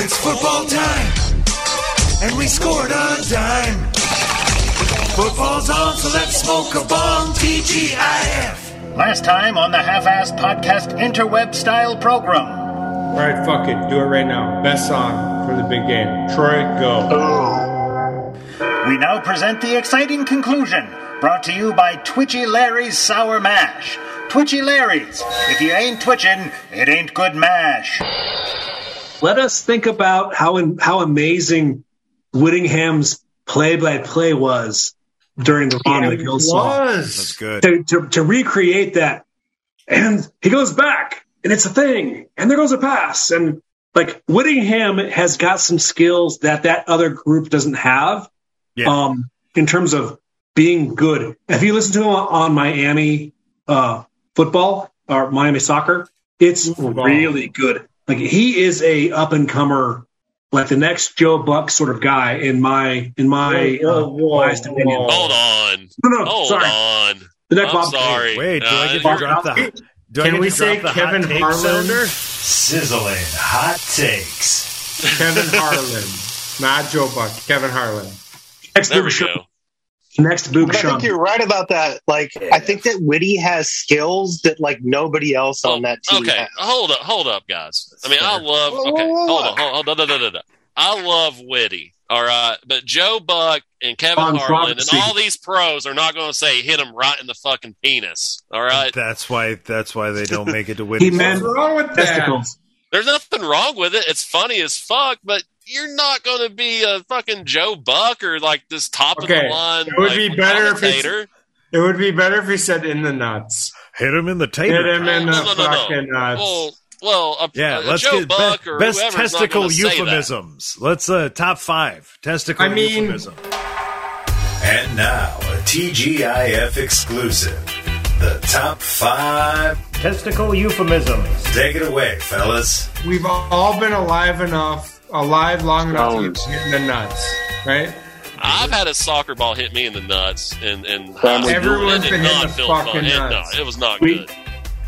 It's football time, and we scored a dime. Football's on, so let's smoke a bomb. TGIF. Last time on the Half-Ass Podcast interweb style program. All right, fuck it. Do it right now. Best song for the big game. Troy, go. We now present the exciting conclusion, brought to you by Twitchy Larry's Sour Mash. Twitchy Larry's. If you ain't twitching, it ain't good mash. Let us think about how how amazing Whittingham's play-by-play was during the Ron Magill song. That's good. To, to, to recreate that, and he goes back, and it's a thing, and there goes a pass, and like Whittingham has got some skills that that other group doesn't have. Yeah. Um, in terms of being good. If you listen to him on Miami uh, football or Miami soccer, it's really good. Like he is a up and comer, like the next Joe Buck sort of guy in my in my Whoa, uh, whoa, biased opinion. Hold on. No, no, Hold sorry. on. The next I'm Bob- sorry. Wait, do I Uh, get to drop the? Do I Can get we to drop say the hot Kevin Harlan? sounder? Sizzling hot takes. Kevin Harlan. Not Joe Buck. Kevin Harlan. Next There we show. go. Next boob But I think you're right about that. Like, I think that Witty has skills that like nobody else on oh, that team okay, has. hold up, hold up, guys. I mean, I love. Okay, whoa, whoa, hold on, hold on, hold on, hold on, hold. I love Witty. All right, but Joe Buck and Kevin Von Harlan and all these pros are not going to say hit him right in the fucking penis. All right, That's why. That's why they don't make it to He win. meant What's wrong with that? testicles. there's nothing wrong with it. It's funny as fuck, but you're not going to be a fucking Joe Buck or like this top of the line. it would like, be better if it's- commentator. It would be better if he said in the nuts. Hit him in the Hit him in the No, no, no, no. fucking nuts. Well, well, a, Yeah, a let's Joe get Buck be- or best testicle gonna say that. euphemisms. Let's uh top five testicle I mean- euphemism. And now, a TGIF exclusive. The top five. Testicle euphemisms. Take it away, fellas. We've all been alive enough, alive long enough to get hit in the nuts, right? I've had a soccer ball hit me in the nuts, and and Family Everyone's it been did hitting the fucking fun. It, no, nuts. it was not We- good.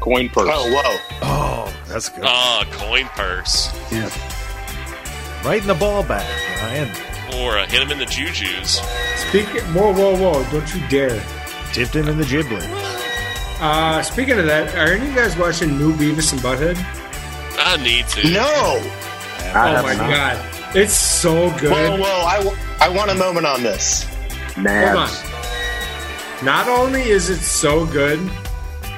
Coin purse. Oh, whoa! Oh, that's good. Ah, coin purse, Yeah. right in the ball bag, Ryan. or uh, hit him in the jujus. Speaking, whoa, whoa, whoa! Don't you dare! Tipped him in the giblet. Uh, speaking of that, are any of you guys watching New Beavis and Butthead? I need to. No! Oh my god, it's so good. Whoa, whoa! I, w- I want a moment on this. Hold on. Not only is it so good,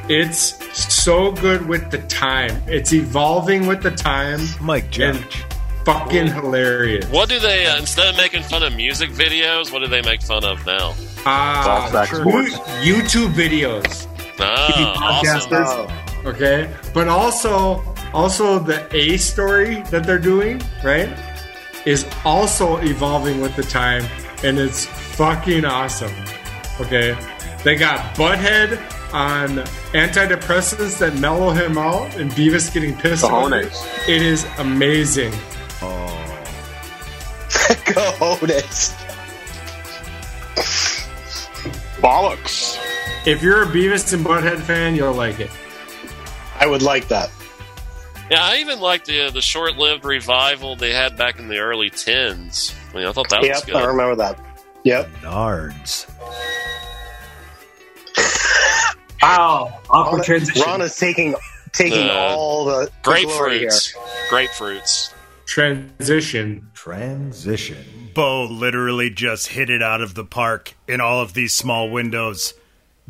it's so good with the time. It's evolving with the time. Mike And Judge. fucking hilarious. What do they uh, instead of making fun of music videos? What do they make fun of now? Ah, Softback. YouTube videos. Ah, awesome. Okay, but also also the A story that they're doing right is also evolving with the time, and it's fucking awesome. Okay, they got Butthead on antidepressants that mellow him out, and Beavis getting pissed. Cojones. It is amazing. Cojones. Bollocks. If you're a Beavis and Butthead fan, you'll like it. I would like that. Yeah, I even like the uh, the short lived revival they had back in the early tens. I mean, I thought that was Yep, good. I remember that. Yep. Nards. Wow. Awkward transition. Ron is taking taking Uh, all the, the glory here. Grapefruits. Grapefruits. Transition. Transition. Bo literally just hit it out of the park in all of these small windows.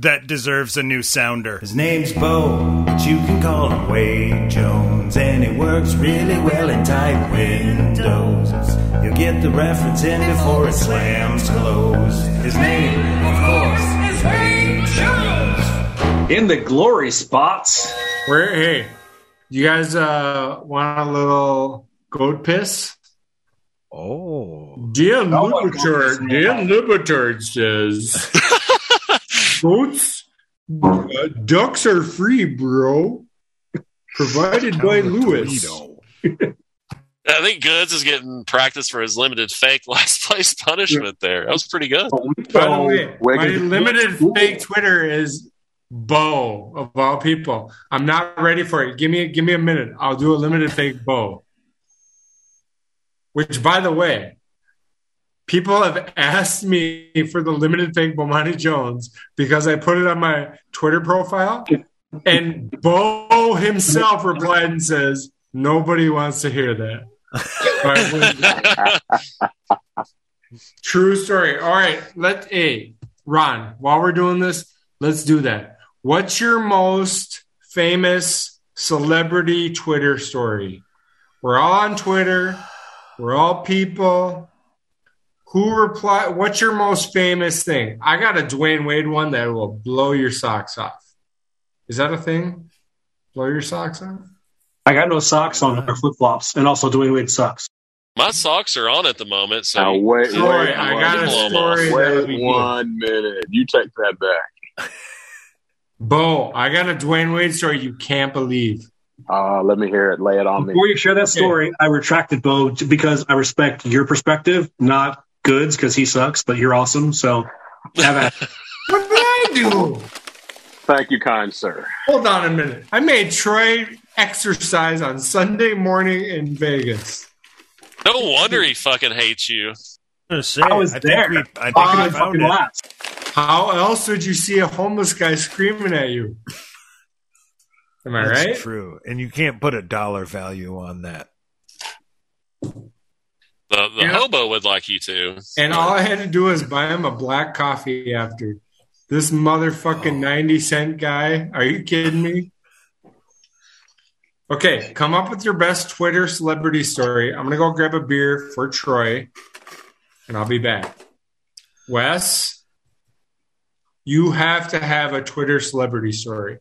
That deserves a new sounder. His name's Bo, but you can call him Wade Jones, and it works really well in tight windows. You'll get the reference in before it slams closed. His name, of course, is Wade Jones. In the glory spots. Where? Hey, you guys uh, want a little goat piss? Oh. Dear my Libertard, goodness, dear man. Says, goats, uh, ducks are free, bro. Provided by Lewis. I think Goods is getting practice for his limited fake last place punishment there. That was pretty good. By the way, my limited fake Twitter is Bo of all people. I'm not ready for it. Give me give me a minute. I'll do a limited fake Bo. which by the way, people have asked me for the limited fake Bomani Jones because I put it on my Twitter profile. And Bo himself replied and says, Nobody wants to hear that. True story. All right, let a Ron. While we're doing this, let's do that. What's your most famous celebrity Twitter story? We're all on Twitter. We're all people. Who reply? What's your most famous thing? I got a Dwyane Wade one that will blow your socks off. Is that a thing? Blow your socks off? I got no socks on or flip flops, and also Dwyane Wade sucks. My socks are on at the moment, so Now, wait, Story. wait, I got a story. off. that'll Wait good. one minute. You take that back. Bo, I got a Dwyane Wade story you can't believe. Uh, let me hear it. Lay it on me. Before you share that story, I retracted Bo because I respect your perspective, not Goods because he sucks, but you're awesome. So have at it. What did I do? Thank you, kind sir. Hold on a minute. I made Troy exercise on Sunday morning in Vegas. no wonder he fucking hates you. I'm say, I was think there. we- I think I we found it. laugh. How else would you see a homeless guy screaming at you? Am I That's right? true, and you can't put a dollar value on that. The, the Yeah. hobo would like you to. And all I had to do was buy him a black coffee after. This motherfucking 90 cent guy. Are you kidding me? Okay, come up with your best Twitter celebrity story. I'm going to go grab a beer for Troy, and I'll be back. Wes, you have to have a Twitter celebrity story.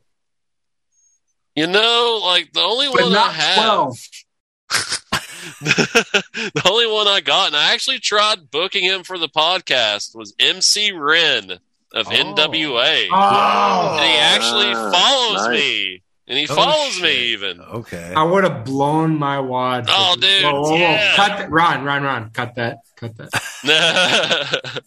You know, like the only But one I have. 12. the only one I got, and I actually tried booking him for the podcast, was MC Ren of Oh. NWA. Oh, and he actually Ah, follows nice. me. And he Oh, follows shit. me even. Okay. I would have blown my wad. Oh, dude, Whoa, whoa, whoa. yeah. Cut that. Ron, Ron, Ron. Cut that. Cut that.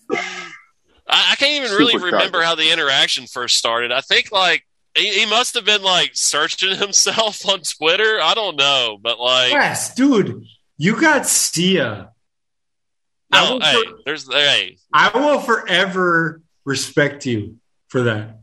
I, I can't even really remember shocker. how the interaction first started. I think like he, he must have been like searching himself on Twitter. I don't know, but like, Wes, dude, you got Sia. I no, will, hey, for- there's hey. I will forever respect you for that.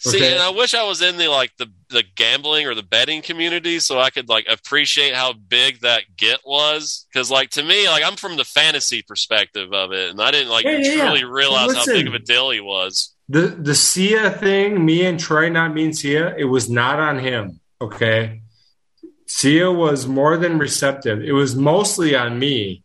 See, Okay. and I wish I was in the like the the gambling or the betting community so I could like appreciate how big that get was. Because like to me, like I'm from the fantasy perspective of it, and I didn't like Yeah, yeah, yeah. truly realize how big of a deal he was. The the Sia thing, me and Troy not being Sia, it was not on him. Okay. Sia was more than receptive. It was mostly on me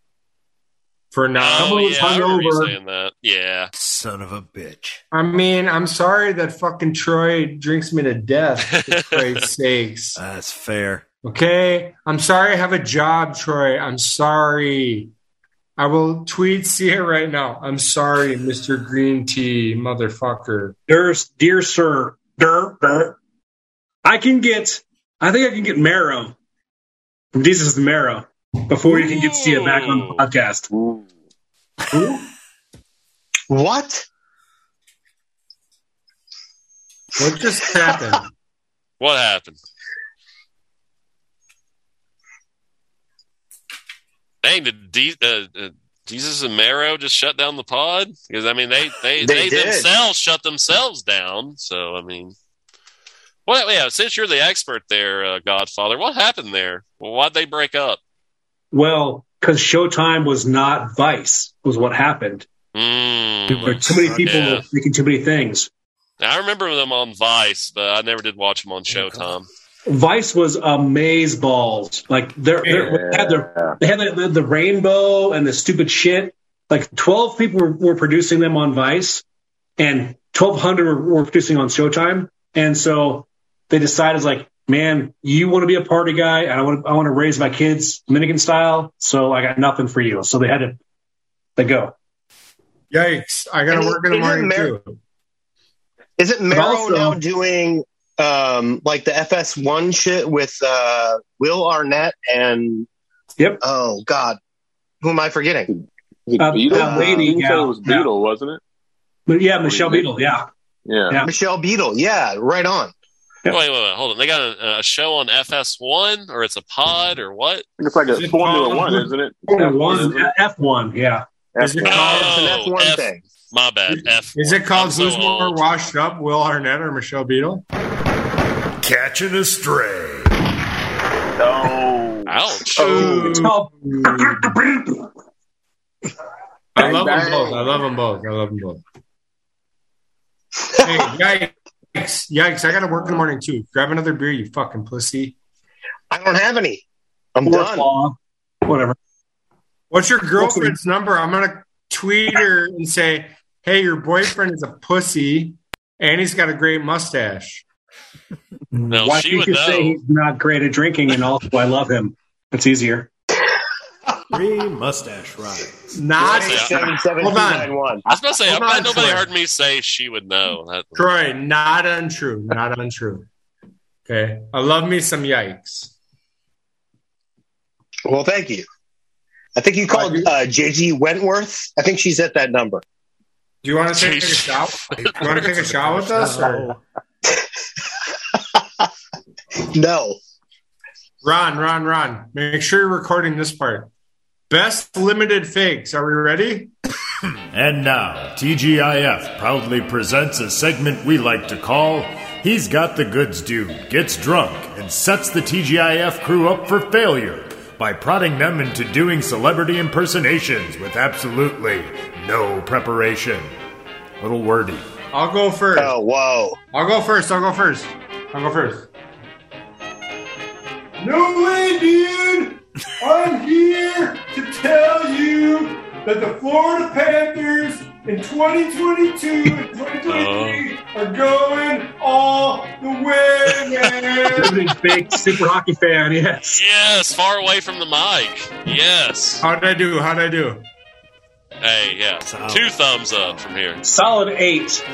for now. Oh yeah, I remember hungover. saying that. Yeah. Son of a bitch. I mean, I'm sorry that fucking Troy drinks me to death, for Christ's sakes. That's fair. Okay. I'm sorry I have a job, Troy. I'm sorry. I will tweet Sia right now. I'm sorry, Mr. Green Tea, motherfucker. Dear, dear sir, der, der, I can get, I think I can get Mero from Desus the Mero before you can get see Sia back on the podcast. Ooh. What? What just happened? What happened? Dang, did D- uh, uh, Desus and Mero just shut down the pod? Because I mean, they they They they, themselves shut themselves down. So I mean, well, yeah. Since you're the expert there, uh, Godfather, what happened there? Well, why'd they break up? Well, because Showtime was not Vice, was what happened. Mm, There were too many people Yeah. making too many things. I remember them on Vice, but I never did watch them on Showtime. Vice was amaze balls. Like they're, they're, they had their they had the, the rainbow and the stupid shit. Like twelve people were, were producing them on Vice, and twelve hundred were, were producing on Showtime. And so they decided, like, man, you want to be a party guy, and I want to, I want to raise my kids Dominican style. So I got nothing for you. So they had to they go. Yikes. I got to work in the isn't morning, Mar- too. Isn't Mero also- now doing um, like the FS1 shit with uh, Will Arnett and Yep. oh god, who am I forgetting? Was it Uh, Beadle? that lady You said it was yeah. Beadle, wasn't it? But yeah, Michelle Beadle, Yeah. Yeah. Yeah. Michelle Beadle, Yeah, right on. Wait, wait, wait, hold on. They got a, a show on FS1, or it's a pod, or what? It's like a it Formula called- One, isn't it? F1, F1, yeah. Is it F1. called- It's an F1 F- thing. My bad. F. Is it called I'm so Who's More. Washed Up, Will Arnett or Michelle Beadle? Catching a stray. Oh. Ouch. It's called I love them both. I love them both. I love them both. hey, yikes. Yikes. I got to work in the morning too. Grab another beer, you fucking pussy. I don't have any. I'm Fourth done. law. Whatever. What's your girlfriend's number? I'm going to tweet her and say, hey, your boyfriend is a pussy and he's got a great mustache. No, Why she you would could say he's not great at drinking and also I love him. It's easier. Three mustache rides. Not Yeah. Seven seven two Hold on. nine one. I was about to say, I Hold bet on, nobody Troy. heard me say she would know. That, Troy, not untrue. Not untrue. Okay. I love me some yikes. Well, thank you. I think you called uh, JG Wentworth. I think she's at that number. Do you want to take a Jeez. Do You want to take a shot with us? Or? No. Ron, Ron, Ron. Make sure you're recording this part. Best limited fakes. Are we ready? And now, TGIF proudly presents a segment we like to call He's Got the Goods Dude Gets Drunk and Sets the TGIF crew up for failure by prodding them into doing celebrity impersonations with absolutely no preparation. Little wordy. I'll go first. Oh, whoa. I'll go first. I'll go first. I'll go first. No way, dude! I'm here to tell you that the Florida Panthers in 2022 and 2023 are going all the way, man! Big, big super hockey fan, yes. yes, far away from the mic. Yes. How'd I do? How'd I do? Hey, yeah. Solid. Two thumbs up from here. Solid eight.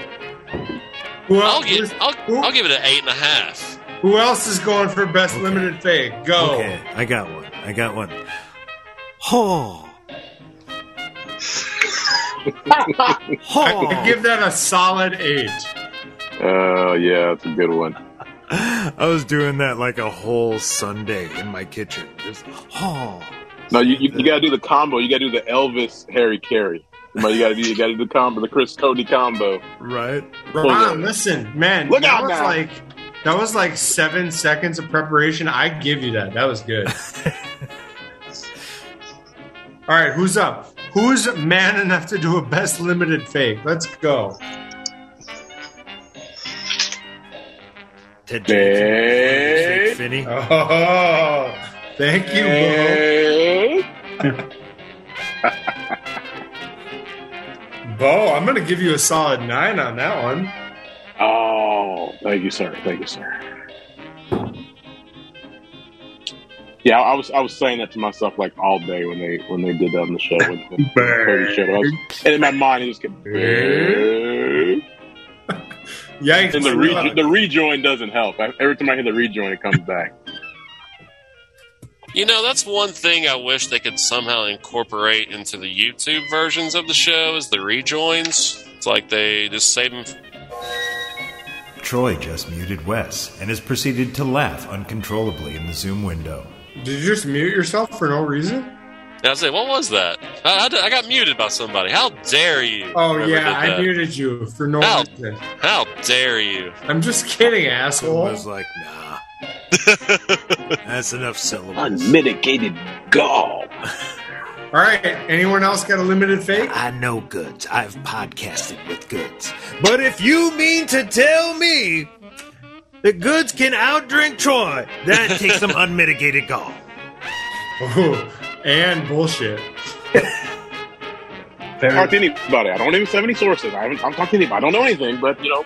Who I'll else, give I'll, I'll give it an eight and a half. Who else is going for best limited fake? Go. Okay, I got one. I got one. Oh. I oh. give that a solid eight. Oh, yeah, that's a good one. I was doing that like a whole Sunday in my kitchen. Just, oh. No, you, you, you got to do the combo. You got to do the Elvis Harry Caray. You got to do you got to do the combo, the Chris Cody combo. Right? Ron, listen, man, Look that out was now. like that was like seven seconds of preparation. I give you that. That was good. All right, who's up? Who's man enough to do a best limited fake? Let's go. Today, Hey. Fake Finney. Oh, thank you, Bo. Bo, I'm gonna give you a solid nine on that one. Thank you, sir. Thank you, sir. Yeah, I was I was saying that to myself like all day when they when they did that on the show. When, when Cody showed up. Was- and in my mind, it just kept. Yikes! And the re- the rejoin doesn't help. Every time I hear the rejoin, it comes back. You know, that's one thing I wish they could somehow incorporate into the YouTube versions of the show is the rejoins. It's like they just save them. Troy just muted Wes and has proceeded to laugh uncontrollably in the Zoom window. Did you just mute yourself for no reason? And I say, what was that? I, I, I got muted by somebody. How dare you? Oh yeah, I that. muted you for no Ow. reason. How dare you? I'm just kidding, asshole. I was like, nah. That's enough syllables. Unmitigated gall. All right, anyone else got a limited fake? I know goods. I've podcasted with goods. But if you mean to tell me that goods can outdrink Troy, that takes some unmitigated gall. Oh, and bullshit. I talk to anybody. I don't even have any sources. I haven't. I'm talking to anybody. I don't know anything, but you know,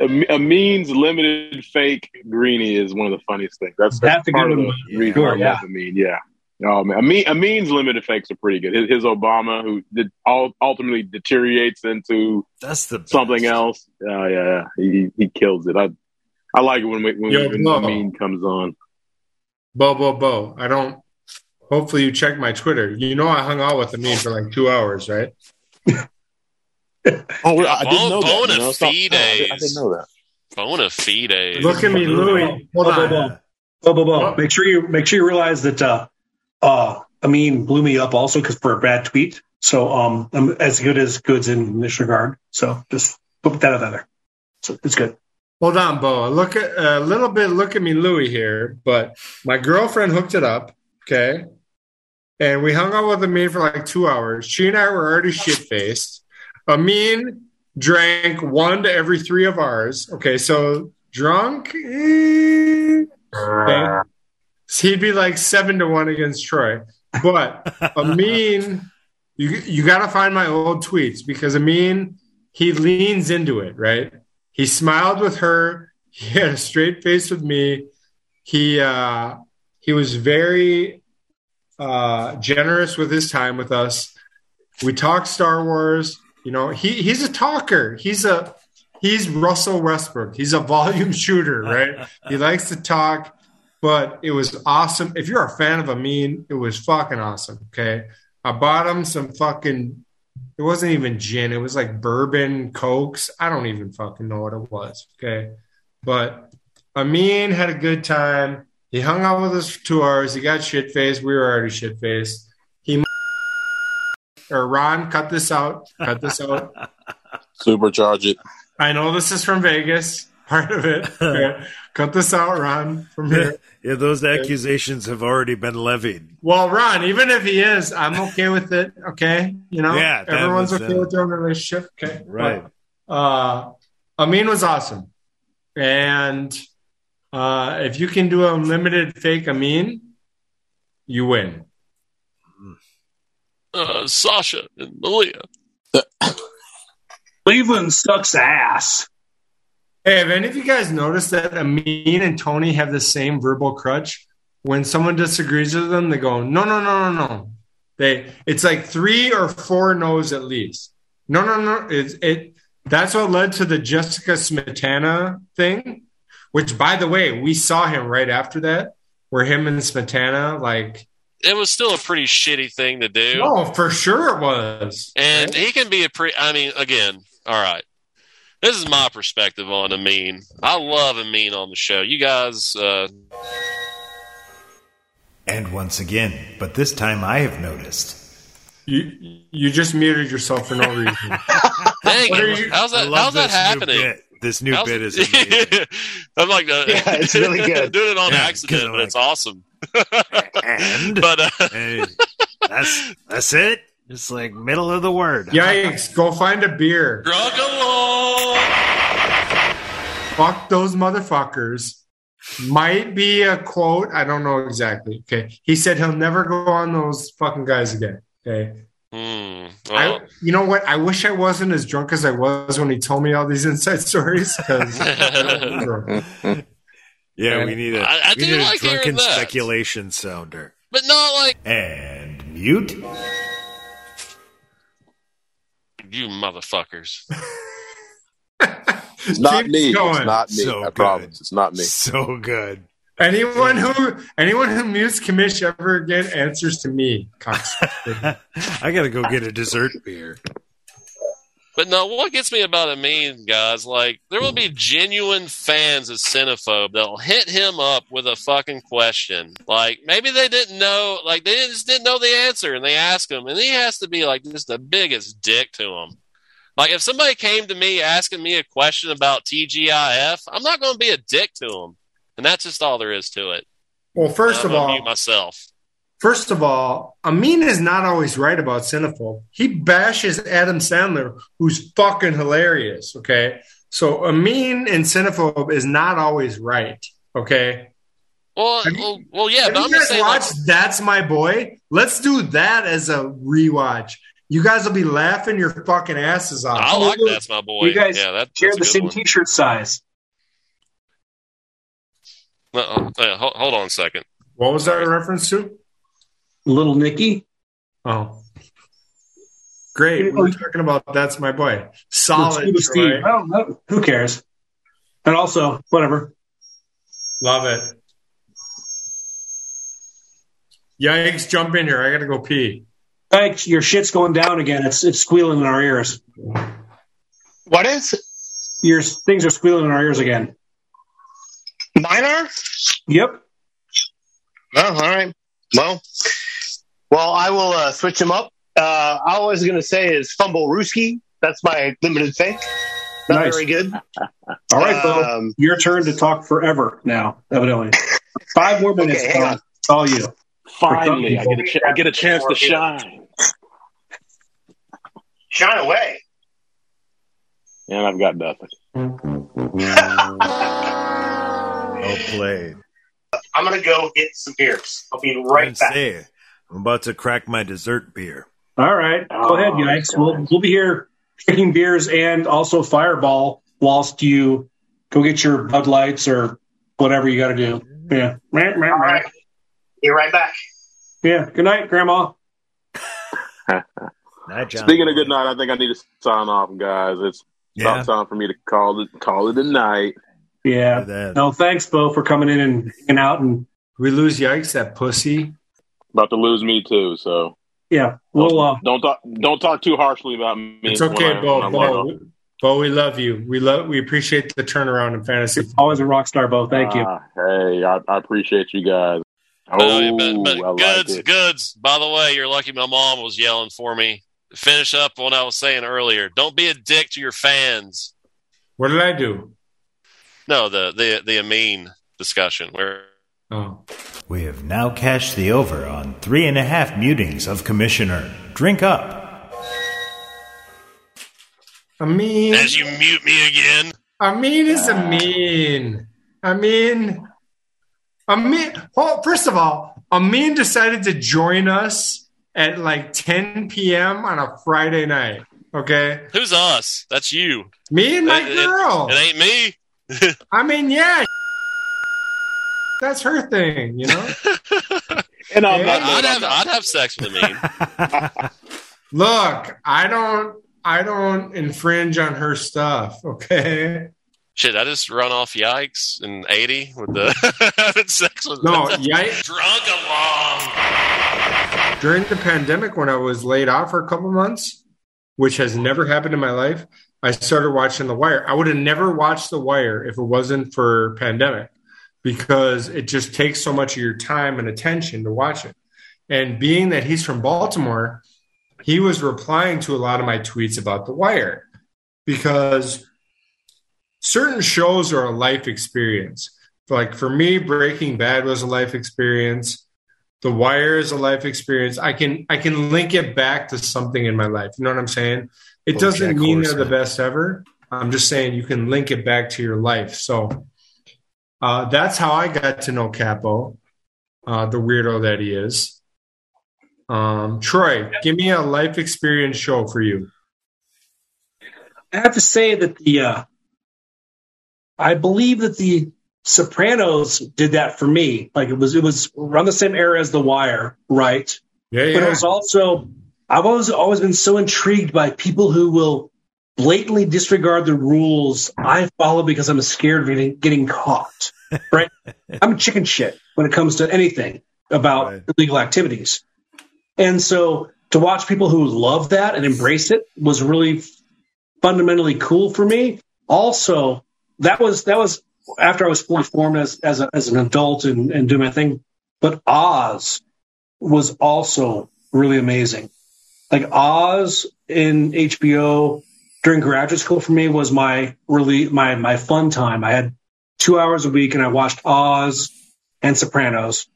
a, a means limited fake greenie is one of the funniest things. That's, That's that's a part good of the one. reason Sure, I love yeah. the mean. Yeah. Oh man, a, mean, a means limited fakes are pretty good. His, his Obama, who did all, ultimately deteriorates into That's the best. something else. Oh yeah, yeah. He he kills it. I I like it when we, when, Yo, when Mo. the mean comes on. Bo, bo, bo. I don't. Hopefully, you check my Twitter. You know, I hung out with the meme for like two hours, right? Oh, I didn't know that, you know, it's not- I didn't know that. Bona fide. Look at me, Louis. Hold Bo, bo, on. bo. Bo, bo, bo. Make sure you make sure you realize that uh, uh, Amin blew me up also because for a bad tweet. So um, I'm as good as goods in this regard. So just put that out there. So it's good. Hold on, Bo. Look at a little bit. Look at me, Louis here. But my girlfriend hooked it up. Okay, and we hung out with Amin for like two hours. She and I were already shit faced. Amin drank one to every three of ours. Okay, so drunk. eh, okay. He'd be like seven to one against Troy. But Amin, you you got to find my old tweets because Amin he leans into it, right? He smiled with her. He had a straight face with me. He uh, he was very uh, generous with his time with us. We talked Star Wars. You know, he he's a talker. He's a he's Russell Westbrook. He's a volume shooter, right? he likes to talk. But it was awesome. If you're a fan of Amin, it was fucking awesome. Okay, I bought him some fucking it wasn't even gin. It was like bourbon, cokes. I don't even fucking know what it was. Okay. But Amin had a good time. He hung out with us for two hours. He got shit faced. We were already shit faced. He or Ron, cut this out. Cut this out. Supercharge it. I know this is from Vegas. Part of it. Okay. Cut this out, Ron, from here. Yeah, those accusations have already been levied. Well, Ron, even if he is, I'm okay with it. Okay, you know, Yeah, everyone's was, okay uh, with their own relationship. Okay, Right. But, uh, Amin was awesome, and uh, if you can do a limited fake Amin, you win. Uh, Sasha and Malia. Cleveland sucks ass. Hey, have any of you guys noticed that Amin and Tony have the same verbal crutch? When someone disagrees with them, they go, "No, no, no, no, no." They, it's like three or four no's at least. No, no, no. It's it. That's what led to the Jessica Smetana thing, which, by the way, we saw him right after that, where him and Smetana, like, It was still a pretty shitty thing to do. oh, for sure it was. And he can be a pretty. I mean, again, all right. This is my perspective on Amin. I love Amin on the show. You guys, uh, And once again, but this time I have noticed. You you just muted yourself for no reason. dang, it. you- how's that? How's that this new happening? bit. This new How's- bit is amazing. I'm like, uh, Yeah, it's really good. doing it on Yeah, accident, 'cause I'm but it's awesome. and But uh, hey, that's that's it. It's like middle of the word. Yikes! Go find a beer. drug along. fuck those motherfuckers might be a quote i don't know exactly okay he said he'll never go on those fucking guys again okay Hmm. Well, I, you know what i wish i wasn't as drunk as i was when he told me all these inside stories because Yeah, we need a, I- I we do need a like hearing drunken speculation sounder. but not like And mute. You motherfuckers. It's not Keep me. going. It's not me. So I good. promise. It's not me. So good. anyone who anyone who mutes Commish ever again answers to me. I gotta go get a dessert beer. But no, what gets me about Amin, guys, like there will be genuine fans of Cinephobe that'll hit him up with a fucking question. Like maybe they didn't know, like they just didn't know the answer, and they ask him, and he has to be like just the biggest dick to him. Like if somebody came to me asking me a question about TGIF, I'm not going to be a dick to them, and that's just all there is to it. well first I'm of all myself. First of all, Amin is not always right about Cinephobe. He bashes Adam Sandler, who's fucking hilarious. Okay. So Amin and Cinephobe is not always right. Okay. Well, you- well, well, yeah, Have but you I'm guys saying, like, watched That's My Boy? Let's do that as a rewatch. You guys will be laughing your fucking asses off. I like that's my boy. You guys yeah, that, Share that's a the same one. T-shirt size. Uh, uh, hold, hold on a second. What was that a reference to? Little Nicky. Oh. Great. We were talking about That's My Boy. Solid. Steve, Steve. Troy. I don't know. Who cares? And also, whatever. Love it. Yikes, jump in here. I gotta go pee. Like your shit's going down again. It's it's squealing in our ears. What is? your things are squealing in our ears again. Mine are? Yep. Oh, all right. Well, well, I will uh, switch them up. Uh, all I was going to say is fumble Ruski. That's my limited fake. Not Nice. very good. All right, Bo. Um, Your turn to talk forever now, evidently. Five more minutes. Okay, hang on. It's all you. Finally, I get a, ch- I get a chance to shine. shine away. And I've got nothing. Well played. I'm going to go get some beers. I'll be right And back. Say, I'm about to crack my dessert beer. All right. Go Oh, ahead, guys. We'll, we'll be here drinking beers and also Fireball whilst you go get your Bud Lights or whatever you got to do. Mm-hmm. Yeah. All right. Be right back. Yeah. Good night, Grandma. Night, John. Speaking of good night, I think I need to sign off, guys. It's yeah, about time for me to call it call it a night. Yeah. No, thanks, Bo, for coming in and hanging out. And We lose Yikes, that pussy. About to lose me too, so yeah, we'll, uh, don't talk don't talk too harshly about me. It's okay, I- Bo. when I'm on. Bo, Bo, we love you. We love. We appreciate the turnaround in fantasy. always a rock star, Bo. Thank you. Ah, hey, I, I appreciate you guys. Oh, Oh, but, but I like goods, goods. By the way, you're lucky my mom was yelling for me. Finish up what I was saying earlier. Don't be a dick to your fans. What did I do? No, the the the Amin discussion where Oh, We have now cashed the over on three and a half mutings of Commissioner. Drink up. I mean, as you mute me again. I mean, it's a mean. I mean, Amin. Well, first of all, Amin decided to join us at like 10 p.m. on a Friday night. Okay, Who's us? That's you. me and my It- it- girl. It ain't me. I mean, yeah, that's her thing, you know. And I'm not I'd have I'd have sex with Amin. Look, I don't, I don't infringe on her stuff. Okay. Shit, I just run off yikes in eighty with the having sex with No, yikes. drunk along. during the pandemic when I was laid off for a couple months, which has never happened in my life, I started watching The Wire. I would have never watched The Wire if it wasn't for pandemic because it just takes so much of your time and attention to watch it. And being that he's from Baltimore, he was replying to a lot of my tweets about The Wire because certain shows are a life experience. Like for me, Breaking Bad was a life experience. The Wire is a life experience. I can I can link it back to something in my life. You know what I'm saying? It BoJack doesn't mean they're the best ever. I'm just saying you can link it back to your life. So uh, that's how I got to know Capo, uh, the weirdo that he is. Um, Troy, give me a life experience show for you. I have to say that the uh, I believe that the Sopranos did that for me. Like it was it was around the same era as The Wire, right? Yeah, yeah. But it was also I've always always been so intrigued by people who will blatantly disregard the rules I follow because I'm scared of getting, getting caught. Right? I'm a chicken shit when it comes to anything about Right. illegal activities. And so to watch people who love that and embrace it was really fundamentally cool for me. Also, that was that was after I was fully formed as as, a, as an adult and, and doing my thing. But Oz was also really amazing. Like Oz in HBO during graduate school for me was my really my my fun time. I had two hours a week and I watched Oz and Sopranos.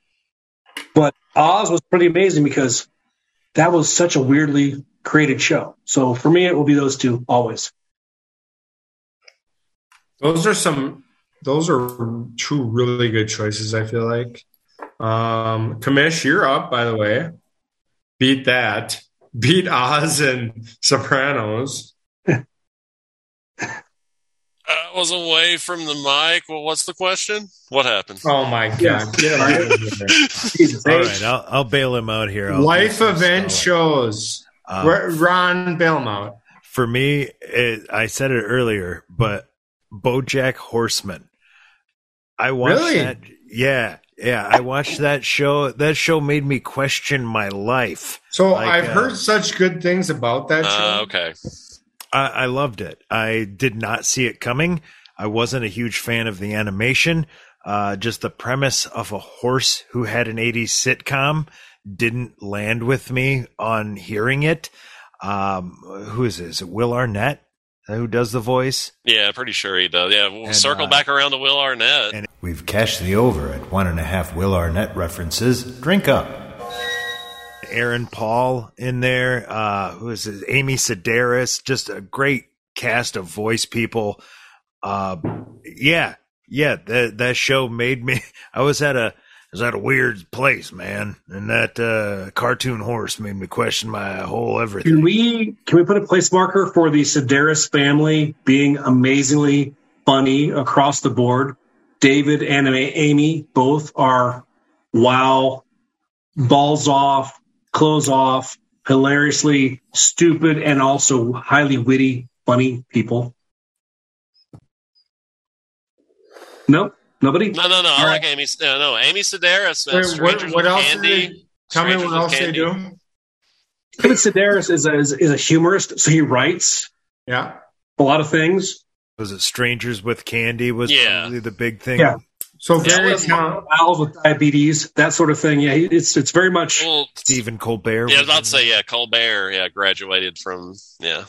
But Oz was pretty amazing because that was such a weirdly created show. So for me, it will be those two always. Those are some. Those are two really good choices. I feel like. Um, Commish, you're up. By the way, beat that. Beat Oz and Sopranos. I was away from the mic. Well, what's the question? What happened? Oh my god! Yeah. Get him out of here. Jesus, All I'll, I'll bail him out here. I'll Life do event shows. Um, Ron, bail him out. for me, it, I said it earlier, but BoJack Horseman. I watched Really? that. Yeah, yeah. I watched that show. That show made me question my life. So Like, I've uh, heard such good things about that show. Uh, okay. I, I loved it. I did not see it coming. I wasn't a huge fan of the animation. Uh, just the premise of a horse who had an 80s sitcom didn't land with me on hearing it. Um, who is this? Will Arnett who does the voice? Yeah, pretty sure he does. Yeah, we'll And, circle uh, back around to Will Arnett. And We've cashed the over at one and a half Will Arnett references. Drink up. Aaron Paul in there. Uh, who is it? Amy Sedaris. Just a great cast of voice people. Uh, yeah, yeah. That that show made me. I was at a was at a weird place, man, and that uh, cartoon horse made me question my whole everything. Can we can we put a place marker for the Sedaris family being amazingly funny across the board? David and Amy both are wow, balls off, clothes off, hilariously stupid and also highly witty, funny people. Nope, nobody. No, no, no. I All like Amy. No, no. Amy Sedaris. Uh, Wait, what, what else? Candy. They, tell me what with else they do. David Sedaris is a, is, is a humorist, so he writes Yeah. a lot of things. Was it Strangers with Candy? Was Yeah. probably the big thing. Yeah. So Yeah, Gary let's- with diabetes, that sort of thing. Yeah, it's it's very much. Well, Stephen Colbert. yeah, I was was about in to say, yeah, Colbert, yeah, graduated from, yeah.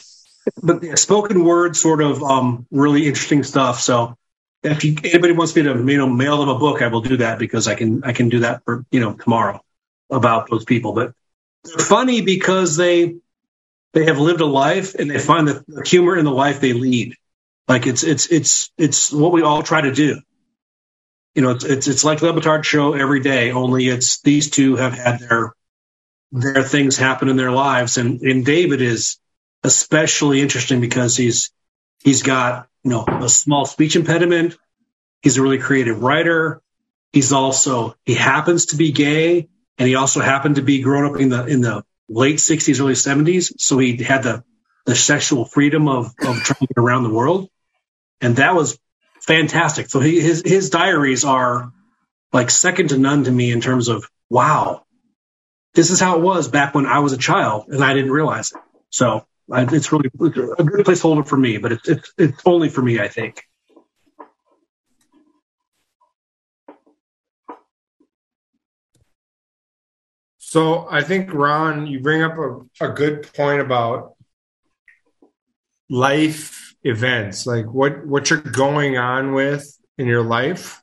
but the spoken word sort of um, really interesting stuff. So if you, anybody wants me to you know mail them a book, I will do that because I can I can do that for you know tomorrow about those people. But they're funny because they they have lived a life and they find the, the humor in the life they lead. Like it's it's it's it's what we all try to do. You know, it's it's, it's like the Le Batard show every day. Only it's these two have had their their things happen in their lives, and and David is especially interesting because he's he's got you know a small speech impediment. He's a really creative writer. He's also he happens to be gay, and he also happened to be grown up in the in the late '60s, early '70s. So he had the the sexual freedom of of traveling around the world, and that was fantastic. So he, his his diaries are like second to none to me in terms of wow, this is how it was back when I was a child and I didn't realize it. So I, it's really it's a good placeholder for me, but it's it's it's only for me, I think. So I think Ron, you bring up a, a good point about life events, like what what you're going on with in your life,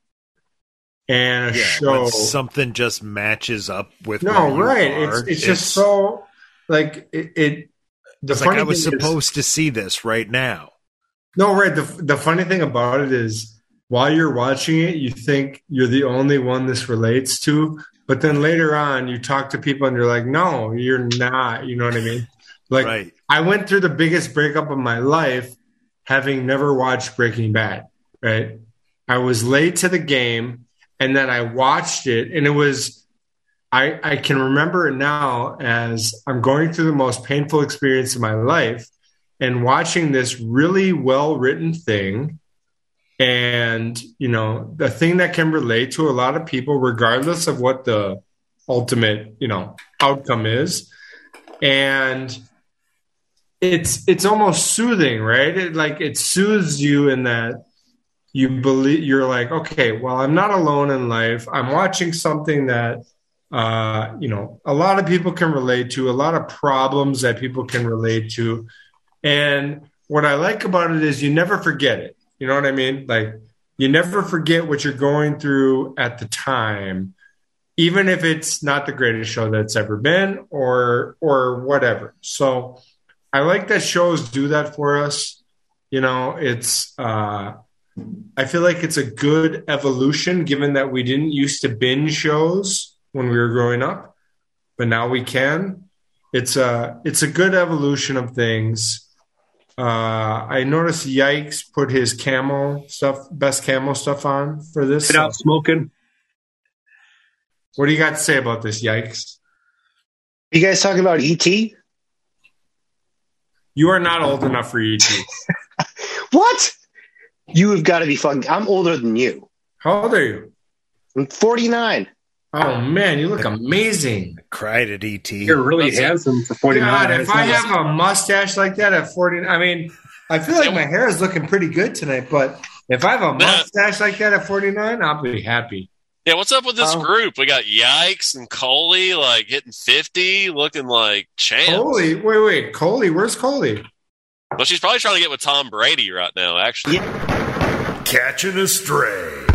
and a Yeah, show. something just matches up with no, right? are, It's it's just so like it. it the it's like funny I was thing is- supposed to see this right now. No, right. The the funny thing about it is while you're watching it, you think you're the only one this relates to, but then later on you talk to people and you're like, no, you're not. You know what I mean? Like right. I went through the biggest breakup of my life having never watched Breaking Bad, right? I was late to the game and then I watched it and it was I I can remember it now as I'm going through the most painful experience of my life and watching this really well written thing and you know the thing that can relate to a lot of people regardless of what the ultimate you know outcome is and it's it's almost soothing right it like it soothes you in that you believe you're like okay well i'm not alone in life i'm watching something that uh you know a lot of people can relate to a lot of problems that people can relate to and what I like about it is you never forget it. You know what I mean? Like you never forget what you're going through at the time, even if it's not the greatest show that's ever been or or whatever. So I like that shows do that for us. You know, it's uh I feel like it's a good evolution given that we didn't used to binge shows when we were growing up, but now we can. It's a it's a good evolution of things. Uh, I noticed Yikes put his camel stuff, best camel stuff on for this. Get out smoking. What do you got to say about this, Yikes? You guys talking about E ET? You are not old enough for ET. What? You have got to be fucking. I'm older than you. How old are you? I'm 49. Oh man, you look amazing. Cried at ET. You're really That's it. handsome for 49. God, if I have a mustache like that at 49, I mean, I feel like my hair is looking pretty good tonight, but if I have a uh, mustache like that at 49, I'll be happy. Yeah, what's up with this Oh. group? We got Yikes and Coley like hitting fifty, looking like champs. Coley, wait, wait, Coley, where's Coley? Well, she's probably trying to get with Tom Brady right now. Actually, Catching a stray.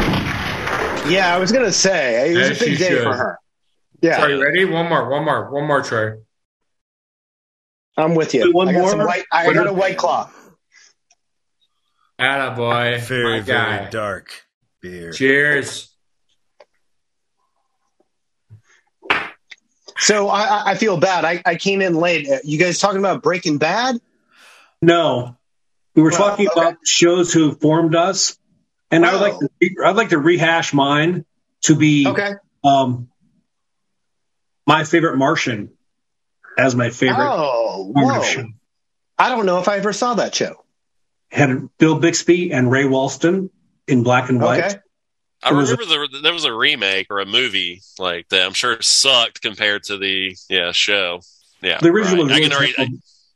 Yeah, I was gonna say it was As a big day should. for her. Yeah, Are you ready? One more, one more, one more, Trey. I'm with you. One I got more? some white. I got a white claw. Atta boy, Very, my guy. very dark beer. Cheers. So I, I- feel bad. I, I came in late. You guys talking about Breaking Bad? No, we were Well, talking okay. about shows who formed us, and I would like to I'd like to rehash mine to be Okay. um my favorite Martian as my favorite Oh, formative whoa. I don't know if I ever saw that show. Had Bill Bixby and Ray Walston in black and white. Okay. I remember the, there was a remake or a movie like that. I'm sure sucked compared to the yeah show. Yeah, The original right. I can already, I,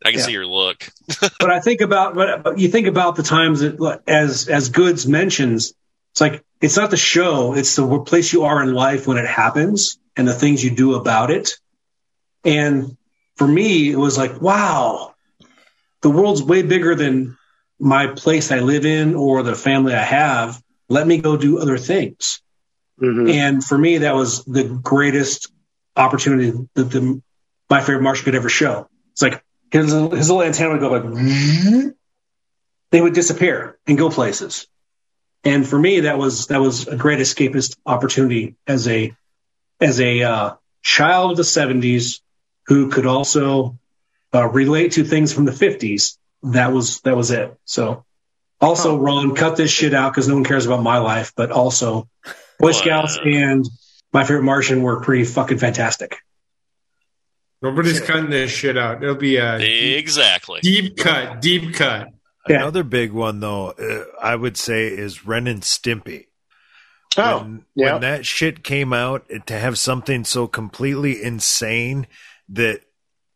I can Yeah. see your look. but I think about but you think about the times that as as Goods mentions, it's like it's not the show, it's the place you are in life when it happens and the things you do about it. And for me, it was like, wow, the world's way bigger than my place I live in or the family I have. Let me go do other things. Mhm. And for me, that was the greatest opportunity that the, my favorite Martian could ever show. It's like his, his little antenna would go like, they would disappear and go places. And for me, that was that was a great escapist opportunity as a as a uh, child of the '70s who could also uh, relate to things from the '50s. That was that was it. So, also, Ron, cut this shit out because no one cares about my life. But also, Boy Scouts and my favorite Martian were pretty fucking fantastic. Nobody's cutting this shit out. It'll be a Exactly. deep cut, deep cut. Yeah. Another big one, though, uh, I would say is Ren and Stimpy. Oh, when, yeah. when that shit came out, to have something so completely insane that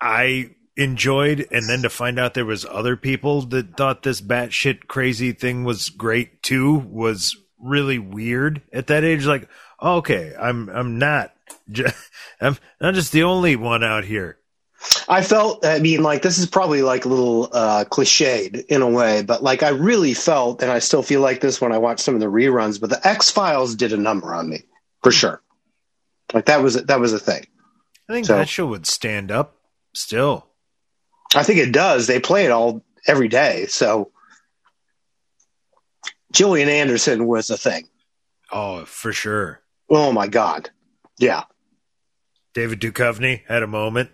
I enjoyed, and then to find out there was other people that thought this batshit crazy thing was great too, was really weird at that age. Like, oh, okay, I'm I'm not, ju- I'm not just the only one out here. I felt, I mean, like, this is probably like a little uh, cliched in a way, but like, I really felt, and I still feel like this when I watch some of the reruns, but the X Files did a number on me for sure. Like, that was, that was a thing. I think So- that show would stand up still. I think it does. They play it all every day. So, Gillian Anderson was a thing. Oh, for sure. Oh my God. Yeah. David Duchovny had a moment.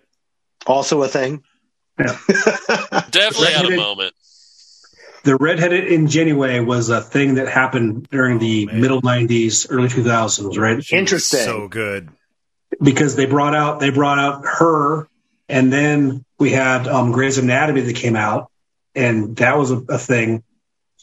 Also a thing. Definitely had a Redheaded- moment. The redheaded ingenue was a thing that happened during the Oh, middle '90s, early 2000s, right? She Interesting. So good. because they brought out they brought out her, and then we had um, Grey's Anatomy that came out, and that was a, a thing.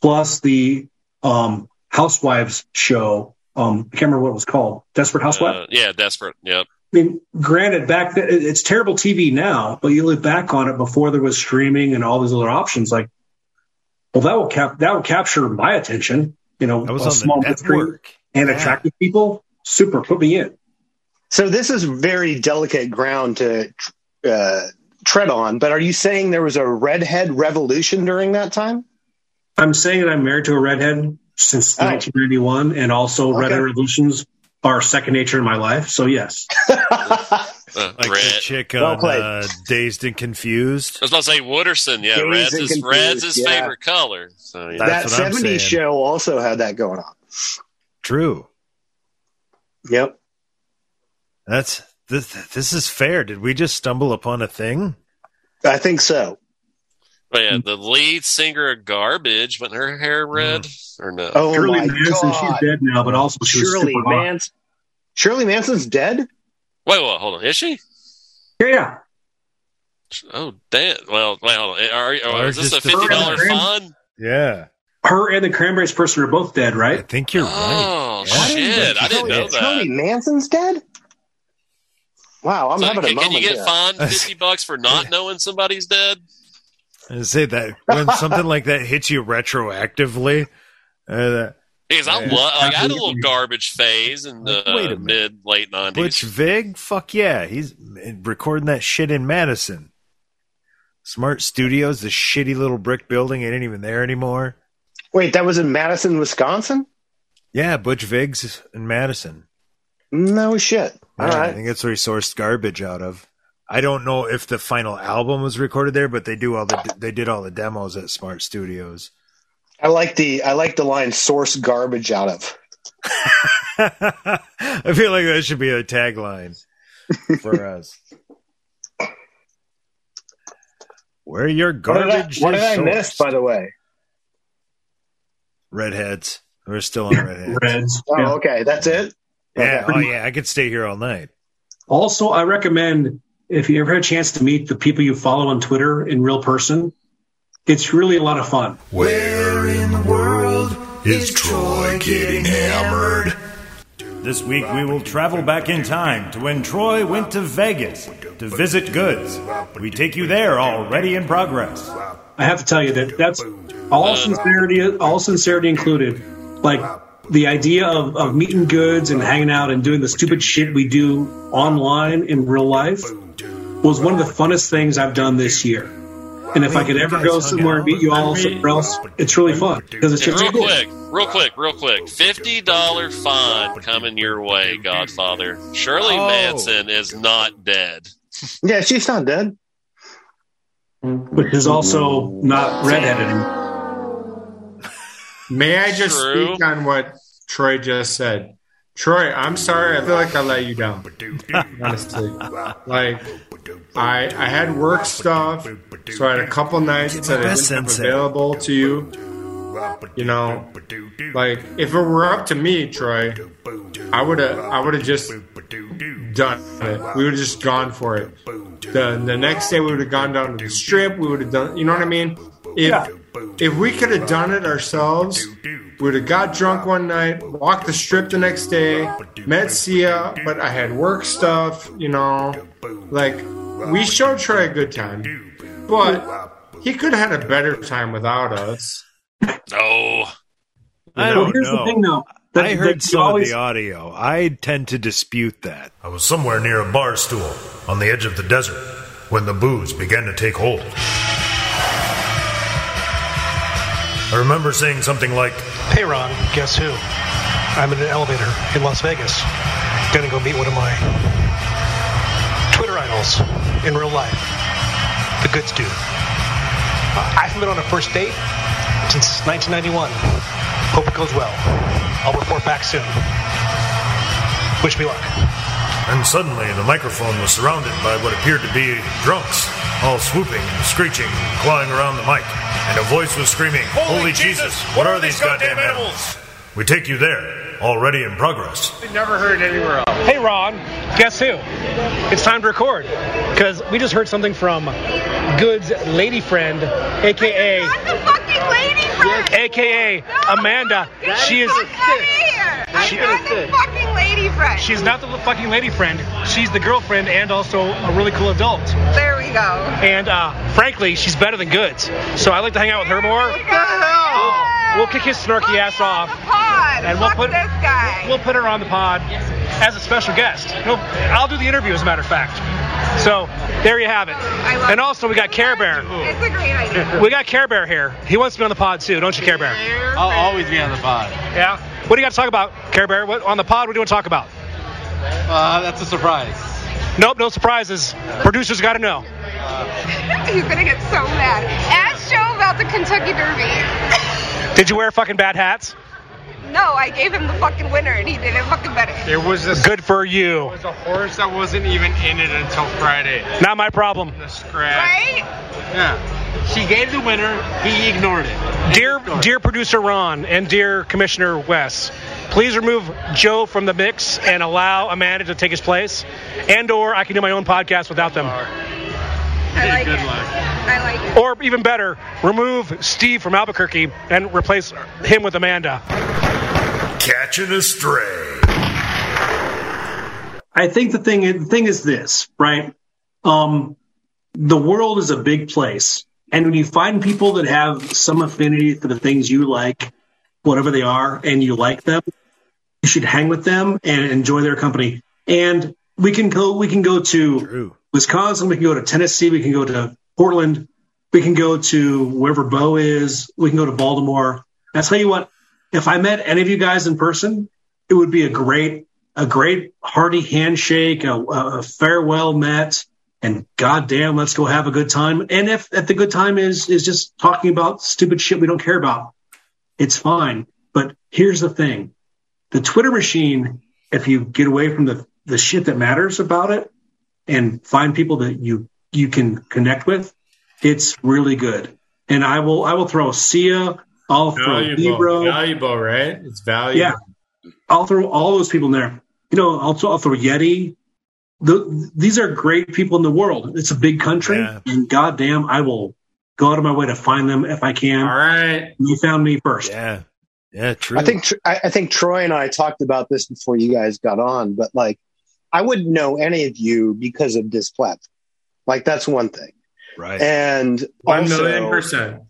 Plus the um, Housewives show. Um, I can't remember what it was called. Desperate Housewives. Uh, yeah, desperate. Yep. I mean, granted, back then it's terrible TV now, but you look back on it before there was streaming and all these other options. Like, well, that will cap that will capture my attention. You know, I was a on small the network. and Yeah. attractive people. Super, put me in. So this is very delicate ground to uh, tread on. But are you saying there was a redhead revolution during that time? I'm saying that I'm married to a redhead since Oh. 1991, and also Okay. redhead revolutions are second nature in my life. So yes, Uh, Like red. the chick on played. uh, Dazed and Confused. I was about to say Wooderson. Yeah, Dazed red's and his, Confused, red's his yeah. favorite color. So yeah. That what I'm 70s show also had that going on. True. Yep. That's this. This is fair. Did we just stumble upon a thing? I think so. But yeah, the lead singer of Garbage, wasn't her hair red hmm. or no? Oh Shirley my Manson, God. she's dead now, but also she was Shirley super hot. Manson. Shirley Manson's dead? Wait, wait, hold on. Is she? Yeah, yeah. Oh, damn. Well, wait, hold on. Are, are, Or is this a fifty dollar Her- fine? Yeah, Her and the Cranberries person are both dead, right? I think you're Oh right. Yeah. shit! I didn't know that. Shirley. Manson's dead? Wow, I'm So having a can, can you get here. fined fifty bucks for not knowing somebody's dead? I say that when something like that hits you retroactively, uh, Because I Yeah. lo- like I had a little garbage phase in the wait a minute. mid late Butch nineties. Vig, fuck yeah, he's recording that shit in Madison. Smart Studios, the shitty little brick building, ain't even there anymore. Wait, that was in Madison, Wisconsin? Yeah, Butch Vig's in Madison. No shit. All Yeah, I think it's where he sourced garbage out of. I don't know if the final album was recorded there, but they do all the they did all the demos at Smart Studios. I like the I like the line source garbage out of. I feel like that should be a tagline for us. Where your What did I, garbage what did I miss, by the way? Redheads. We're still on redheads. Reds. Oh, okay. That's it? Uh, yeah, oh yeah, I could stay here all night. Also, I recommend if you ever had a chance to meet the people you follow on Twitter in real person, it's really a lot of fun. Where in the world is Troy getting hammered? This week we will travel back in time to when Troy went to Vegas to visit Goods. We take you there already in progress. I have to tell you that that's all sincerity, all sincerity included. Like the idea of, of meeting goods and hanging out and doing the stupid shit we do online in real life was one of the funnest things I've done this year. And if I could ever go somewhere and meet you all somewhere else, it's really fun because it's just real cool. quick, real quick, real quick. Fifty dollar fine coming your way, Godfather. Shirley Oh. Manson is not dead. Yeah, she's not dead. but is also not redheaded. May I just True. speak on what Troy just said? Troy, I'm sorry. I feel like I let you down. Honestly, like I I had work stuff, so I had a couple nights that I best didn't have available to you. You know, like if it were up to me, Troy, I would have I would have just done it. We would have just gone for it. The the next day we would have gone down to the strip. We would have done. You know what I mean? If Yeah. If we could have done it ourselves, we would have got drunk one night, walked the strip the next day, met Sia, but I had work stuff. You know, like we showed Troy a good time, but he could have had a better time without us. No. I don't here's know. the thing, though. that- I heard you some always- of the audio. I tend to dispute that. I was somewhere near a bar stool on the edge of the desert when the booze began to take hold. I remember saying something like, Hey Ron, guess who? I'm in an elevator in Las Vegas. Gonna go meet one of my Twitter idols in real life. The goods dude. I haven't been on a first date since 1991. Hope it goes well. I'll report back soon. Wish me luck. And suddenly the microphone was surrounded by what appeared to be drunks, all swooping and screeching and clawing around the mic. And a voice was screaming, Holy, Jesus, what are these goddamn animals? We take you there, already in progress. Never heard anywhere else. Hey Ron, guess who? It's time to record because we just heard something from Good's lady friend, aka I'm the fucking lady friend. aka Amanda. She is. Fuck out of here. I'm not the fucking lady friend. She's not the fucking lady friend. She's the girlfriend and also a really cool adult. There we go. And uh, frankly, she's better than Goods. So I like to hang out with her more. What the hell? We'll kick his snarky ass off. Pod. And we'll Fuck put- this guy. We'll put her on the pod as a special guest. He'll- I'll do the interview, as a matter of fact. So there you have it. I love And also, we got Care Bear. It's a great idea. We got Care Bear here. He wants to be on the pod too, don't you, Care Bear? I'll always be on the pod. Yeah. What do you got to talk about, Care Bear? What, on the pod, what do you want to talk about? Uh, that's a surprise. Nope, no surprises. Producers got to know. He's gonna get so mad. Ask Joe about the Kentucky Derby. Did you wear fucking bad hats? No, I gave him the fucking winner and he did it fucking better. There was a Good for you. It was a horse that wasn't even in it until Friday. Not my problem. The scratch. Right? Yeah. She gave the winner. He ignored it. Dear, dear producer Ron and dear Commissioner Wes, please remove Joe from the mix and allow Amanda to take his place, and/or I can do my own podcast without them. I like Good it. luck. I like it. Or even better, remove Steve from Albuquerque and replace him with Amanda. Catching a stray. I think the thing the thing is this, right? Um, the world is a big place, and when you find people that have some affinity for the things you like, whatever they are, and you like them, you should hang with them and enjoy their company. And we can go we can go to True. Wisconsin, we can go to Tennessee, we can go to Portland, we can go to wherever Bo is, we can go to Baltimore. I tell you what, if I met any of you guys in person, it would be a great, a great hearty handshake, a, a farewell met, and goddamn, let's go have a good time. And if, if the good time is is just talking about stupid shit we don't care about, it's fine. But here's the thing: the Twitter machine, if you get away from the the shit that matters about it and find people that you you can connect with, it's really good. And I will I will throw Sia, I'll throw Valuable, Ebro, valuable, right? It's valuable. yeah, I'll throw all those people in there. You know, I'll, I'll throw Yeti. The, these are great people in the world. It's a big country, Yeah. and goddamn, I will go out of my way to find them if I can. All right. You found me first. Yeah. Yeah, true. I think I, I think Troy and I talked about this before you guys got on, but like I wouldn't know any of you because of this platform. Like that's one thing. right. And One also, million percent.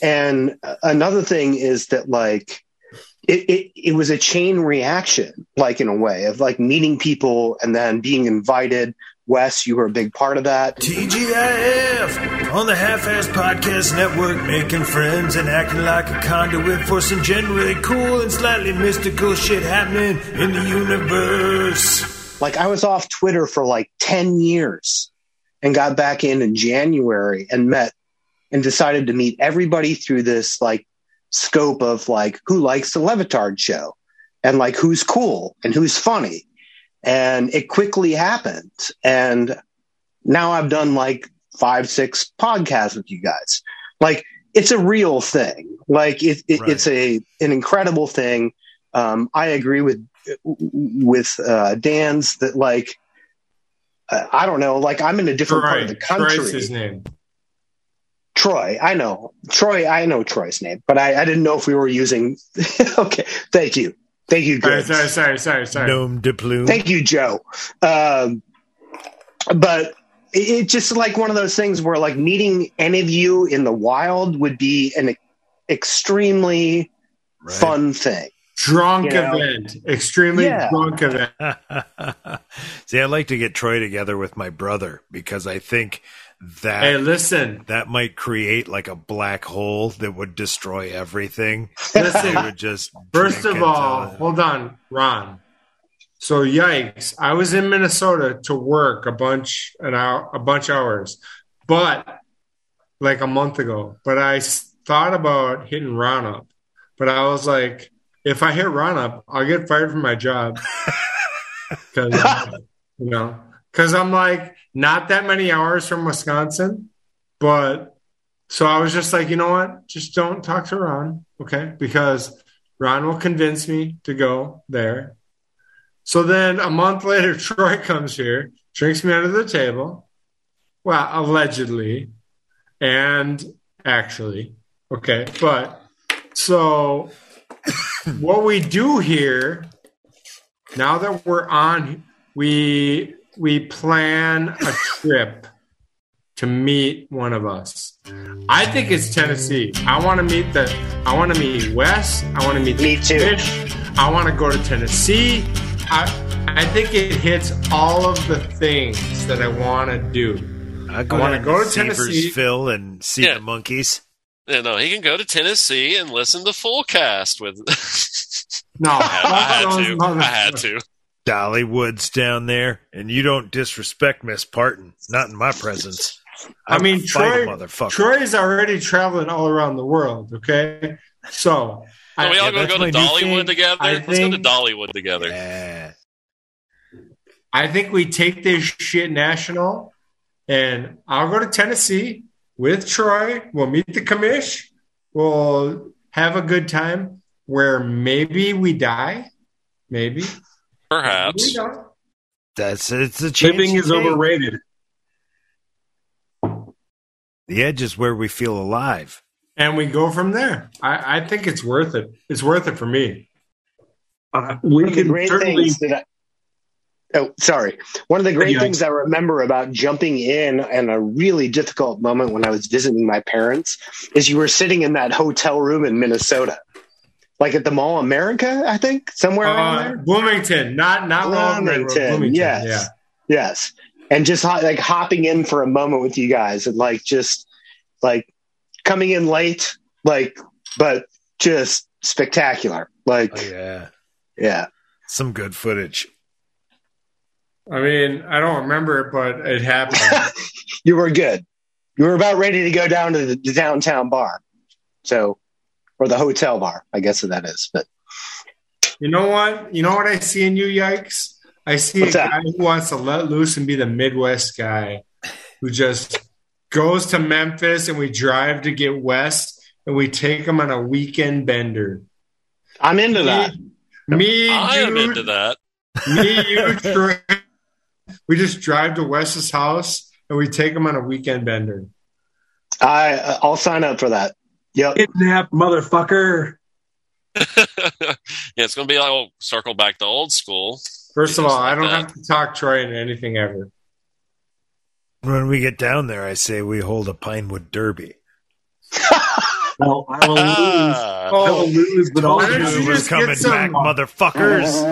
And another thing is that like it, it it was a chain reaction, like in a way of like meeting people and then being invited. Wes, you were a big part of that. TGIF on the Half Ass Podcast Network, making friends and acting like a conduit for some generally cool and slightly mystical shit happening in the universe. Like I was off Twitter for like 10 years and got back in in January and met and decided to meet everybody through this like scope of like who likes the Le Batard show and like who's cool and who's funny. And it quickly happened. And now I've done like five, six podcasts with you guys. Like it's a real thing. Like it, it, Right. it's a, an incredible thing. Um, I agree with, with, uh, Dan's that like, uh, I don't know, like I'm in a different part of the country. Troy's his name. Troy, I know. Troy, I know Troy's name, but I, I didn't know if we were using. okay, thank you. Thank you, Sorry, Greg. sorry, sorry, sorry, sorry. Gnome de plume. Thank you, Joe. Um, but it, it's just like one of those things where, like, meeting any of you in the wild would be an extremely Right. fun thing. Drunk You know? event. Extremely Yeah. drunk event. See, I'd like to get Troy together with my brother because I think that Hey, listen. that might create like a black hole that would destroy everything. Listen. Would just First of all, uh, hold on, Ron. So yikes! I was in Minnesota to work a bunch an hour, a bunch hours, but like a month ago. But i thought about hitting Ron up, but I was like, if I hit Ron up, I'll get fired from my job because uh, you know, because I'm like not that many hours from Wisconsin, but so I was just like, you know what? Just don't talk to Ron, okay? Because Ron will convince me to go there. So then a month later, Troy comes here, drinks me under the table. Well, allegedly and actually, okay. But so what we do here now that we're on, we we plan a trip to meet one of us. I think it's Tennessee. I want to meet the. I want to meet Wes. I want to meet Me the too. Fish. I want to go to Tennessee. I I think it hits all of the things that I want to do. I I wanna go to Tennessee. Phil and see Yeah. the monkeys. You know, he can go to Tennessee and listen to full cast with. No, I had fuck to. those I had to. Dollywood's down there, and you don't disrespect Miss Parton. Not in my presence. I mean, Troy. Troy's already traveling all around the world. Okay, so Are we all yeah, going to go to Dollywood together? I Let's go to Dollywood together. Yeah. I think we take this shit national, and I'll go to Tennessee with Troy. We'll meet the commish. We'll have a good time. Where maybe we die, maybe Perhaps. we don't. That's it's a chance Living is overrated. The edge is where we feel alive. and we go from there. I, I think it's worth it. It's worth it for me. Uh, we One of can certainly. things that I, Oh, sorry. One of the great things I remember about jumping in and a really difficult moment when I was visiting my parents is you were sitting in that hotel room in Minnesota, like at the Mall America, I think, somewhere around Uh, there. Bloomington, not not Walmart, Bloomington, Bloomington. yes, Yeah. yes, and just ho- like hopping in for a moment with you guys and like just like coming in late, like but just spectacular, like Oh, yeah. yeah. Some good footage. I mean, I don't remember it, but it happened. you were good. You were about ready to go down to the, the downtown bar, so or the hotel bar, I guess that is. But you know what? You know what I see in you, yikes? I see What's a that? guy who wants to let loose and be the Midwest guy who just goes to Memphis and we drive to get west and we take him on a weekend bender. I'm into that. Me, I am into that. me, you, Troy, we just drive to Wes's house and we take him on a weekend bender. I uh, I'll sign up for that. Yep. Kidnap motherfucker. yeah, it's going to be like oh, circle back to old school. First of Just all, I don't that. have to talk Troy into anything ever. When we get down there, I say we hold a Pinewood Derby. Well, I will lose. Ah, I will lose, but all Why don't you you we're just get coming some- back, motherfuckers.